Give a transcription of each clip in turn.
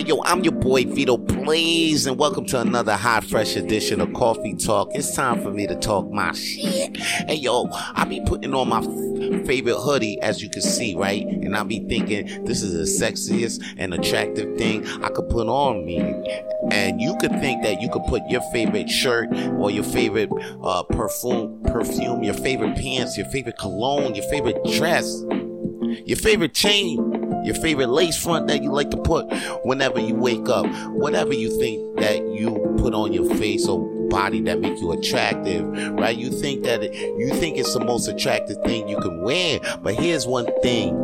Hey yo, I'm your boy Vito Blaze, and welcome to another hot fresh edition of Coffee Tawlk. It's time for me to talk my shit. Hey yo, I be putting on my f- favorite hoodie, as you can see, right? And I be thinking this is the sexiest and attractive thing I could put on me. And you could think that you could put your favorite shirt or your favorite uh, perfume, perfume, your favorite pants, your favorite cologne, your favorite dress, your favorite chain your favorite lace front that you like to put whenever you wake up, whatever you think that you put on your face or body that make you attractive, right? You think that it, you think it's the most attractive thing you can wear, but here's one thing.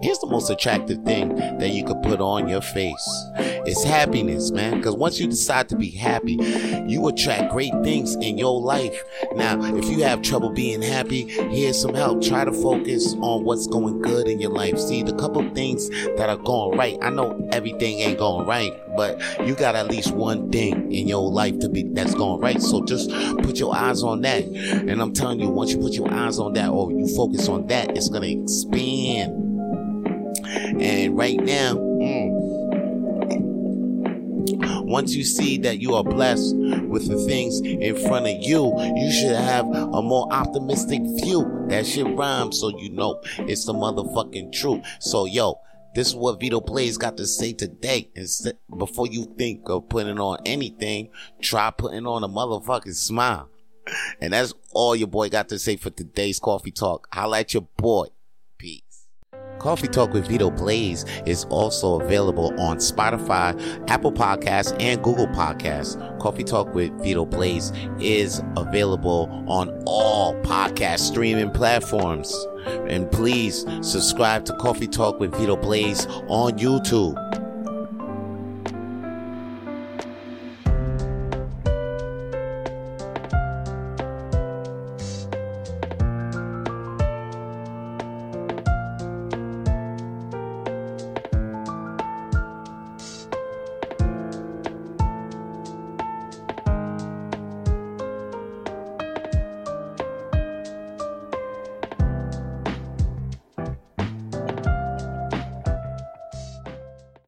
Here's the most attractive thing that you could put on your face. It's happiness, man. Because once you decide to be happy, you attract great things in your life. Now, if you have trouble being happy, here's some help. Try to focus on what's going good in your life. See, the couple things that are going right. I know everything ain't going right, but you got at least one thing in your life to be that's going right. So just put your eyes on that. And I'm telling you, once you put your eyes on that or you focus on that, it's gonna expand. And right now, mm, once you see that you are blessed with the things in front of you, you should have a more optimistic view. That shit rhymes, so you know it's the motherfucking truth. So, yo, this is what Vito Blaze got to say today. Instead, before you think of putting on anything, try putting on a motherfucking smile. And that's all your boy got to say for today's coffee talk. Holla at your boy. Coffee Tawlk with Vito Blaze is also available on Spotify, Apple Podcasts, and Google Podcasts. Coffee Tawlk with Vito Blaze is available on all podcast streaming platforms. And please subscribe to Coffee Tawlk with Vito Blaze on YouTube.